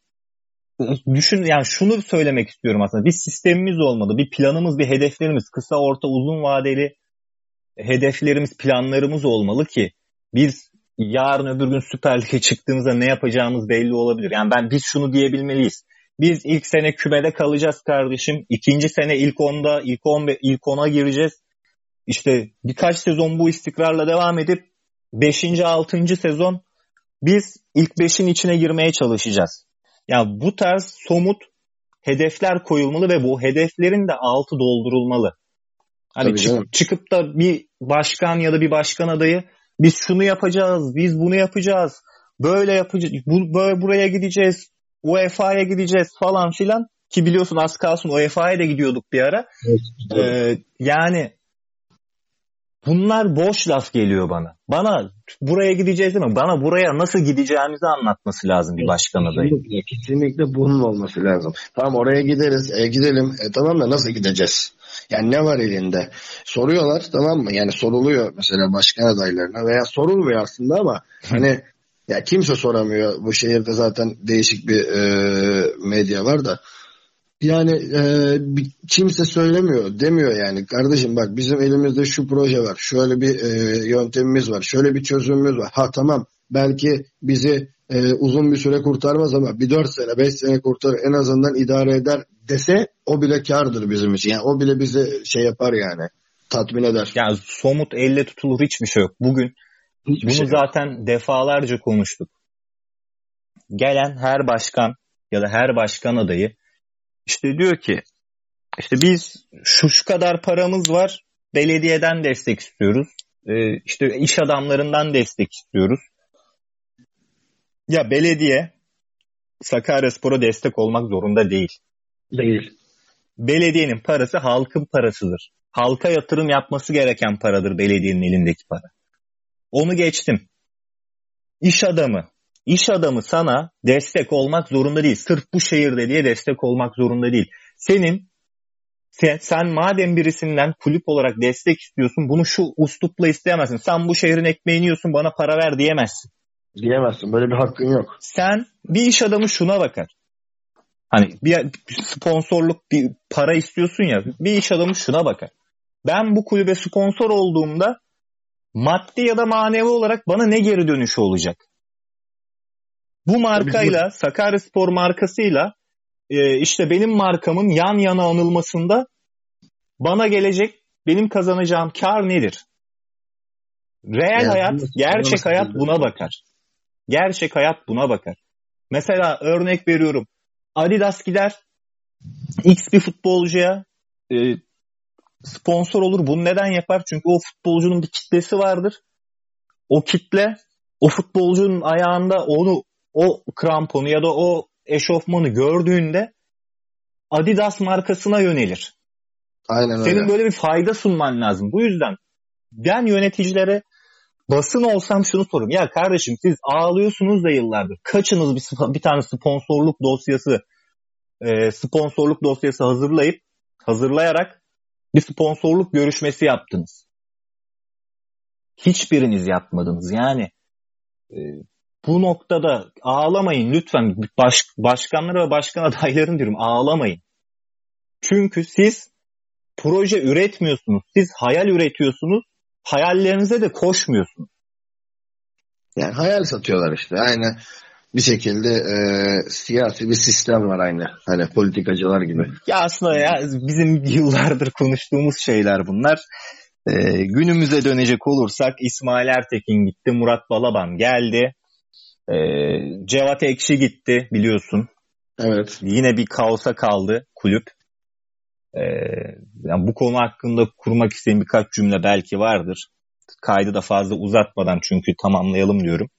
düşün yani şunu söylemek istiyorum aslında. Bir sistemimiz olmalı, bir planımız, bir hedeflerimiz, kısa, orta, uzun vadeli hedeflerimiz, planlarımız olmalı ki biz yarın öbür gün Süper Lig'e çıktığımızda ne yapacağımız belli olabilir. Yani ben biz şunu diyebilmeliyiz. Biz ilk sene kümede kalacağız kardeşim. İkinci sene ilk onda, ilk on ilk ona gireceğiz. İşte birkaç sezon bu istikrarla devam edip 5. 6. sezon biz ilk 5'in içine girmeye çalışacağız. Yani bu tarz somut hedefler koyulmalı ve bu hedeflerin de altı doldurulmalı. Hani çık, çıkıp da bir başkan ya da bir başkan adayı biz şunu yapacağız, biz bunu yapacağız, böyle yapacağız, bu, böyle buraya gideceğiz, UEFA'ya gideceğiz falan filan ki biliyorsun az kalsın UEFA'ya da gidiyorduk bir ara. Evet, ee, yani bunlar boş laf geliyor bana. Bana buraya gideceğiz değil mi? Bana buraya nasıl gideceğimizi anlatması lazım bir başkan adayı. Kesinlikle, kesinlikle bunun olması lazım. Tamam oraya gideriz, e, gidelim. E, tamam da nasıl gideceğiz? Yani ne var elinde? Soruyorlar tamam mı? Yani soruluyor mesela başkan adaylarına veya sorulmuyor aslında ama hani ya kimse soramıyor. Bu şehirde zaten değişik bir e, medya var da. Yani e, kimse söylemiyor, demiyor yani. Kardeşim bak bizim elimizde şu proje var, şöyle bir e, yöntemimiz var, şöyle bir çözümümüz var. Ha tamam belki bizi e, uzun bir süre kurtarmaz ama bir dört sene, beş sene kurtarır en azından idare eder dese o bile kardır bizim için. Yani o bile bizi şey yapar yani tatmin eder. Yani somut elle tutulur hiçbir şey yok. Bugün Hiçbir bunu şey zaten yok. defalarca konuştuk. Gelen her başkan ya da her başkan adayı işte diyor ki işte biz şu şu kadar paramız var belediyeden destek istiyoruz. Ee, işte iş adamlarından destek istiyoruz. Ya belediye Sakaryaspor'a destek olmak zorunda değil. Değil. Belediyenin parası halkın parasıdır. Halka yatırım yapması gereken paradır belediyenin elindeki para. Onu geçtim. İş adamı. İş adamı sana destek olmak zorunda değil. Sırf bu şehirde diye destek olmak zorunda değil. Senin sen, sen madem birisinden kulüp olarak destek istiyorsun bunu şu uslupla isteyemezsin. Sen bu şehrin ekmeğini yiyorsun bana para ver diyemezsin. Diyemezsin. Böyle bir hakkın yok. Sen bir iş adamı şuna bakar. Hani bir sponsorluk bir para istiyorsun ya bir iş adamı şuna bakar. Ben bu kulübe sponsor olduğumda maddi ya da manevi olarak bana ne geri dönüşü olacak? Bu markayla Sakaryaspor markasıyla e, işte benim markamın yan yana anılmasında bana gelecek benim kazanacağım kar nedir? Reel yani, hayat, gerçek hayat buna bakar. Gerçek hayat buna bakar. Mesela örnek veriyorum. Adidas gider X bir futbolcuya e, sponsor olur. Bunu neden yapar? Çünkü o futbolcunun bir kitlesi vardır. O kitle o futbolcunun ayağında onu o kramponu ya da o eşofmanı gördüğünde Adidas markasına yönelir. Aynen öyle. Senin böyle bir fayda sunman lazım. Bu yüzden ben yöneticilere basın olsam şunu soruyorum. Ya kardeşim siz ağlıyorsunuz da yıllardır. Kaçınız bir, bir tane sponsorluk dosyası e, sponsorluk dosyası hazırlayıp hazırlayarak bir sponsorluk görüşmesi yaptınız. Hiçbiriniz yapmadınız. Yani e, bu noktada ağlamayın lütfen. Baş, başkanlara ve başkan adayların diyorum ağlamayın. Çünkü siz proje üretmiyorsunuz. Siz hayal üretiyorsunuz. Hayallerinize de koşmuyorsunuz. Yani hayal satıyorlar işte. Aynı bir şekilde e, siyasi bir sistem var aynı. Hani politikacılar gibi. Ya aslında ya bizim yıllardır konuştuğumuz şeyler bunlar. E, günümüze dönecek olursak İsmail Ertekin gitti, Murat Balaban geldi. E, Cevat Ekşi gitti biliyorsun. Evet. Yine bir kaosa kaldı kulüp. E, yani bu konu hakkında kurmak istediğim birkaç cümle belki vardır. Kaydı da fazla uzatmadan çünkü tamamlayalım diyorum.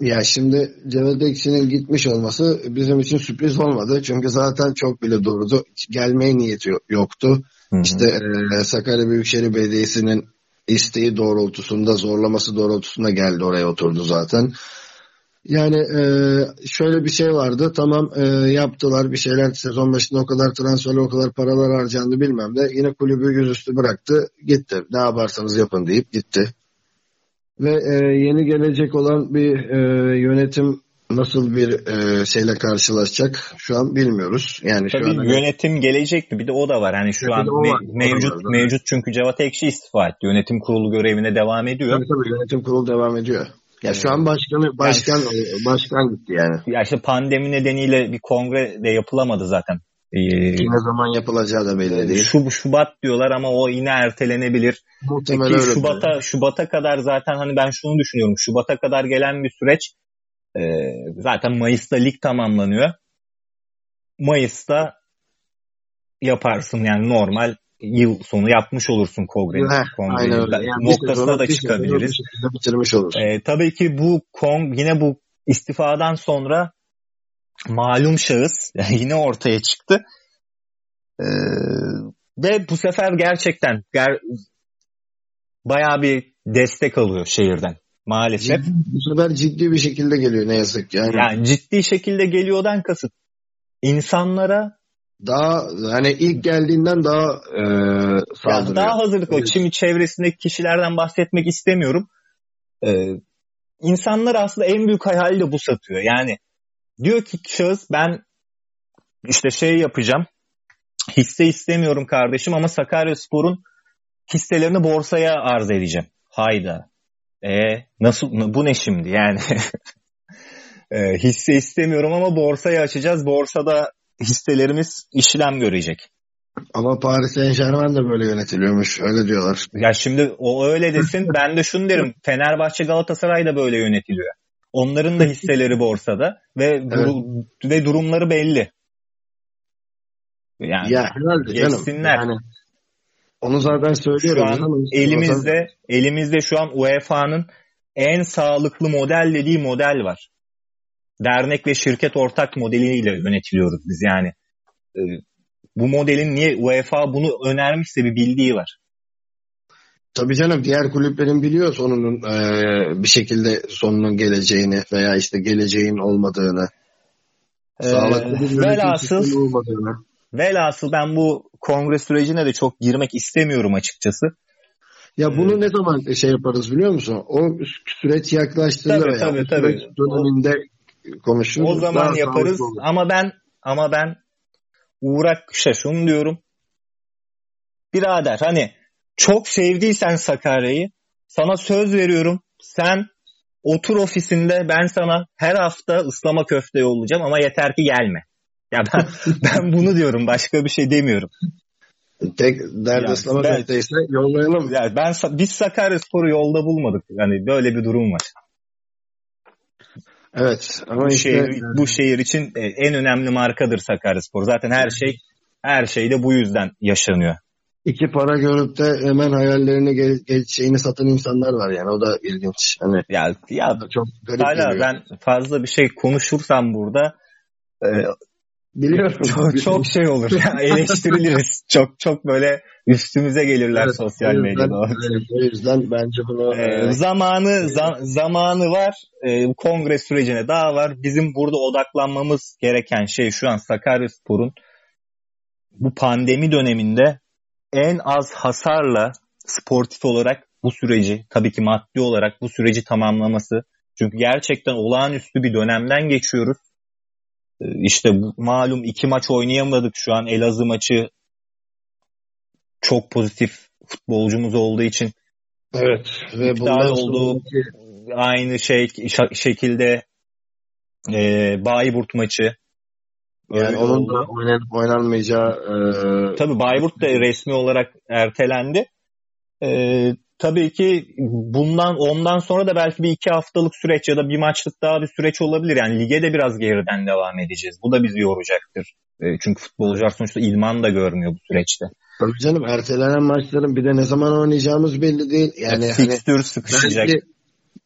Ya şimdi Cevat Ekşi'nin gitmiş olması bizim için sürpriz olmadı. Çünkü zaten çok bile durdu. Gelmeye niyeti yoktu. Hı hı. İşte e, Sakarya Büyükşehir Belediyesi'nin isteği doğrultusunda, zorlaması doğrultusunda geldi oraya oturdu zaten. Yani e, şöyle bir şey vardı. Tamam e, yaptılar bir şeyler sezon başında o kadar transfer o kadar paralar harcandı bilmem de. Yine kulübü yüzüstü bıraktı. Gitti. Ne yaparsanız yapın deyip gitti ve e, yeni gelecek olan bir e, yönetim nasıl bir e, şeyle karşılaşacak şu an bilmiyoruz. Yani Tabii şu an hani yönetim gelecek mi? Bir de o da var. Hani şu de an var, me- da mevcut var, mevcut çünkü Cevat Ekşi istifa etti. Yönetim kurulu görevine devam ediyor. tabii, tabii, yönetim kurulu devam ediyor. Ya şu an başkanı başkan başkan gitti yani. Ya işte pandemi nedeniyle bir kongre de yapılamadı zaten. Ee, Ne zaman yapılacağı da belli değil. Şub, Şubat diyorlar ama o yine ertelenebilir. Muhtemelen Peki öyle. Şubat'a Şubat'a kadar zaten hani ben şunu düşünüyorum. Şubat'a kadar gelen bir süreç e, zaten Mayıs'ta lig tamamlanıyor. Mayıs'ta yaparsın yani normal yıl sonu yapmış olursun kongreyi. Kongreyi. Yani Noktasına da çıkabiliriz. Bitirmiş oluruz. E, tabii ki bu kong yine bu istifadan sonra malum şahıs yine ortaya çıktı. E, ve bu sefer gerçekten ger, bayağı bir destek alıyor şehirden maalesef. Ciddi, bu sefer ciddi bir şekilde geliyor ne yazık ki. Yani Yani ciddi şekilde geliyordan kasıt insanlara daha hani ilk geldiğinden daha e, saldırıyor. daha hazırlık o. Evet. Şimdi çevresindeki kişilerden bahsetmek istemiyorum. Ee, insanlar aslında en büyük hayali de bu satıyor. Yani diyor ki şahıs ben işte şey yapacağım. Hisse istemiyorum kardeşim ama Sakaryaspor'un hisselerini borsaya arz edeceğim. Hayda. E nasıl bu ne şimdi yani? e, hisse istemiyorum ama borsayı açacağız. Borsada hisselerimiz işlem görecek. Ama Paris Saint Germain de böyle yönetiliyormuş. Öyle diyorlar. Ya şimdi o öyle desin. Ben de şunu derim. Fenerbahçe Galatasaray da böyle yönetiliyor. Onların da hisseleri borsada ve duru- ve durumları belli. Yani ya herhalde canım. geçsinler. Yani onu zaten şu söylüyorum. an canım. elimizde elimizde şu an UEFA'nın en sağlıklı model dediği model var. Dernek ve şirket ortak modeliyle yönetiliyoruz biz yani. Ee, Bu modelin niye UEFA bunu önermişse bir bildiği var. Tabii canım diğer kulüplerin biliyor sonunun e, bir şekilde sonunun geleceğini veya işte geleceğin olmadığını. Ee, Sağlıklı bir yönetim velhasıl olmadığını. Velhasıl ben bu kongre sürecine de çok girmek istemiyorum açıkçası. Ya bunu ne zaman şey yaparız biliyor musun? O süreç yaklaştığında Tabii, veya tabii, tabii. süreç döneminde konuşuruz. O zaman Daha yaparız ama ben ama ben Uğrak Kışa şunu diyorum. Birader hani çok sevdiysen Sakarya'yı sana söz veriyorum. Sen otur ofisinde ben sana her hafta ıslama köfte yollayacağım ama yeter ki gelme. Ya ben ben bunu diyorum başka bir şey demiyorum. Tek Ya, ben- köfteyse yollayalım. Yani ben biz Sakaryaspor'u yolda bulmadık. Yani böyle bir durum var. Evet ama Bu işte şehir bu şehir için e, en önemli markadır Sakaryaspor. Zaten her şey her şey de bu yüzden yaşanıyor. iki para görüp de hemen hayallerini gel, gel- şeyini satan insanlar var yani o da ilginç. Hani Ya ya çok garip hala geliyor. ben fazla bir şey konuşursam burada e, Biliyorum. çok çok şey olur. Ya, eleştiriliriz. çok çok böyle üstümüze gelirler Evet, sosyal o yüzden- medyada. evet, o yüzden bence bunu Ee, e, zamanı za- zamanı var. Ee, kongre sürecine daha var. Bizim burada odaklanmamız gereken şey şu an Sakaryaspor'un bu pandemi döneminde en az hasarla sportif olarak bu süreci tabii ki maddi olarak bu süreci tamamlaması. Çünkü gerçekten olağanüstü bir dönemden geçiyoruz. Ee, İşte malum iki maç oynayamadık şu an. Elazığ maçı çok pozitif futbolcumuz olduğu için evet ve bundan oldu. sonraki aynı şey şekilde e, Bayburt maçı. yani Öyle onun oldu. da oynanıp oynanmayacağı e, Tabii Bayburt da resmi olarak ertelendi. E, tabii ki bundan ondan sonra da belki bir iki haftalık süreç ya da bir maçlık daha bir süreç olabilir. Yani lige de biraz geriden devam edeceğiz. Bu da bizi yoracaktır. E, çünkü futbolcular sonuçta idman da görmüyor bu süreçte. tabii canım ertelenen maçların bir de ne zaman oynayacağımız belli değil. Yani Yani hani sıkışacak. belki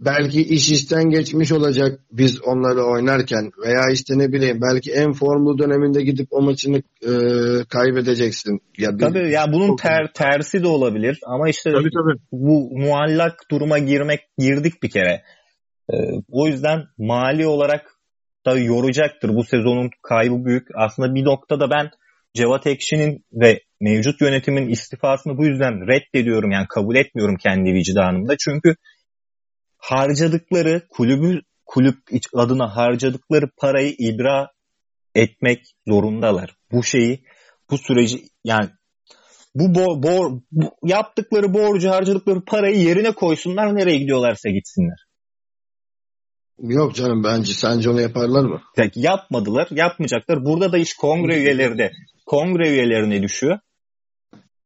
belki iş işten geçmiş olacak biz onları oynarken veya işte ne bileyim belki en formlu döneminde gidip o maçını e, kaybedeceksin. Ya bir- Tabii ya bunun ter, tersi de olabilir ama işte tabii tabii. bu muallak duruma girmek girdik bir kere. Ee, o yüzden mali olarak da yoracaktır. Bu sezonun kaybı büyük. Aslında bir noktada ben Cevat Ekşi'nin ve mevcut yönetimin istifasını bu yüzden reddediyorum. Yani kabul etmiyorum kendi vicdanımda. Çünkü harcadıkları kulübü kulüp adına harcadıkları parayı ibra etmek zorundalar. Bu şeyi, bu süreci yani bu, bo, bo, bu yaptıkları borcu harcadıkları parayı yerine koysunlar nereye gidiyorlarsa gitsinler. Yok canım bence sence onu yaparlar mı? Yani yapmadılar, yapmayacaklar. Burada da iş kongre üyeleri de kongre üyelerine düşüyor.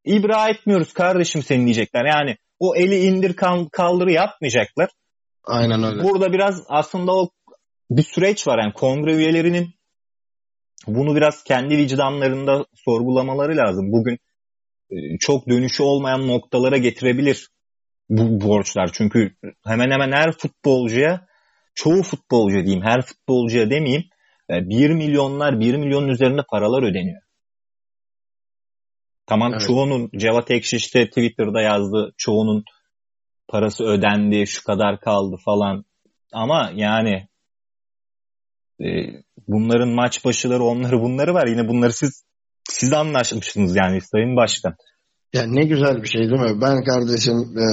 İbra etmiyoruz kardeşim seni diyecekler. Yani o eli indir kaldırı yapmayacaklar. Aynen öyle. Burada biraz aslında o bir süreç var. Yani kongre üyelerinin bunu biraz kendi vicdanlarında sorgulamaları lazım. Bugün e, çok dönüşü olmayan noktalara getirebilir bu borçlar. Çünkü hemen hemen her futbolcuya, çoğu futbolcu diyeyim, her futbolcuya demeyeyim, 1 e, milyonlar, 1 milyonun üzerinde paralar ödeniyor. Tamam evet. çoğunun Cevat Ekşi işte Twitter'da yazdı. Çoğunun parası ödendi, şu kadar kaldı falan. Ama yani e, bunların maç başıları onları bunları var. Yine bunları siz siz anlaşmışsınız yani Sayın Başkan. Ya ne güzel bir şey değil mi? Ben kardeşim e,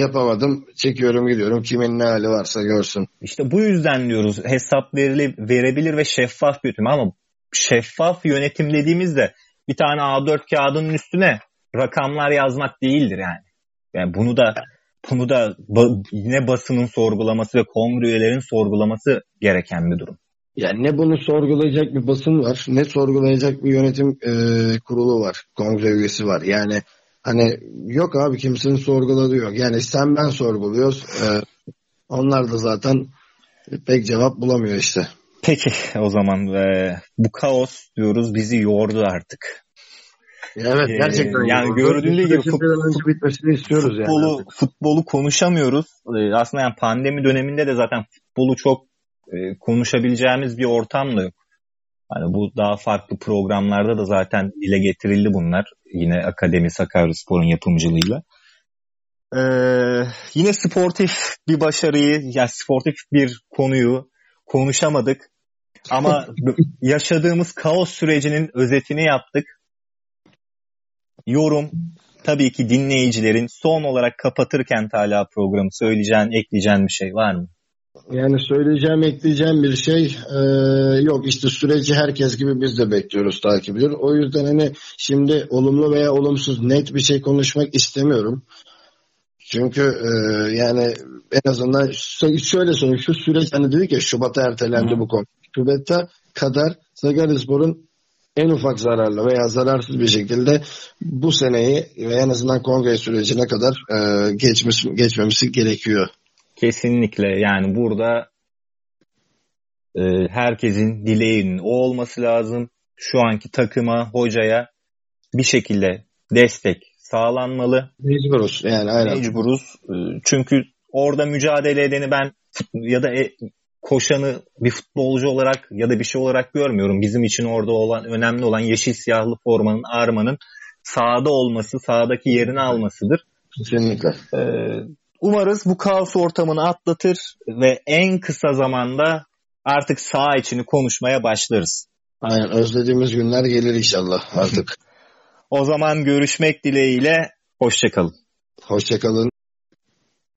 yapamadım. Çekiyorum gidiyorum. Kimin ne hali varsa görsün. İşte bu yüzden diyoruz hesap verili, verebilir ve şeffaf bir yönetim. Ama şeffaf yönetim dediğimizde bir tane A4 kağıdının üstüne rakamlar yazmak değildir yani. Yani bunu da bunu da yine basının sorgulaması ve kongre üyelerinin sorgulaması gereken bir durum. Yani ne bunu sorgulayacak bir basın var, ne sorgulayacak bir yönetim e, kurulu var, kongre üyesi var. Yani hani yok abi kimsenin sorguladığı yok. Yani sen ben sorguluyoruz. E, onlar da zaten pek cevap bulamıyor işte. Peki o zaman e, bu kaos diyoruz bizi yordu artık. Evet ee, gerçekten. Ee, yani gördüğünüz gibi fut, bitmesini istiyoruz futbolu, yani. Futbolu konuşamıyoruz. Ee, aslında yani pandemi döneminde de zaten futbolu çok e, konuşabileceğimiz bir ortam da yok. Hani bu daha farklı programlarda da zaten dile getirildi bunlar. Yine Akademi Sakaryaspor'un yapımcılığıyla. Ee, yine sportif bir başarıyı, yani sportif bir konuyu konuşamadık. Ama yaşadığımız kaos sürecinin özetini yaptık. Yorum tabii ki dinleyicilerin son olarak kapatırken Talha programı söyleyeceğin, ekleyeceğin bir şey var mı? Yani söyleyeceğim, ekleyeceğim bir şey e, yok. İşte süreci herkes gibi biz de bekliyoruz, takip ediyoruz. O yüzden hani şimdi olumlu veya olumsuz net bir şey konuşmak istemiyorum. Çünkü e, yani en azından şöyle söyleyeyim şu süreç hani dedik ya Şubat'a ertelendi Hı. bu konu. Şubat'a kadar Sakaryaspor'un en ufak zararla veya zararsız bir şekilde bu seneyi ve en azından kongre sürecine kadar e, geçmiş, geçmemesi gerekiyor. Kesinlikle yani burada e, herkesin dileğinin o olması lazım. Şu anki takıma, hocaya bir şekilde destek sağlanmalı. Mecburuz yani aynen. Mecburuz. E, çünkü orada mücadele edeni ben ya da e, koşanı bir futbolcu olarak ya da bir şey olarak görmüyorum. Bizim için orada olan önemli olan yeşil siyahlı formanın, armanın sahada olması, sahadaki yerini almasıdır. Kesinlikle. Ee, umarız bu kaos ortamını atlatır ve en kısa zamanda artık sağ içini konuşmaya başlarız. Aynen özlediğimiz günler gelir inşallah artık. o zaman görüşmek dileğiyle hoşçakalın. Hoşçakalın.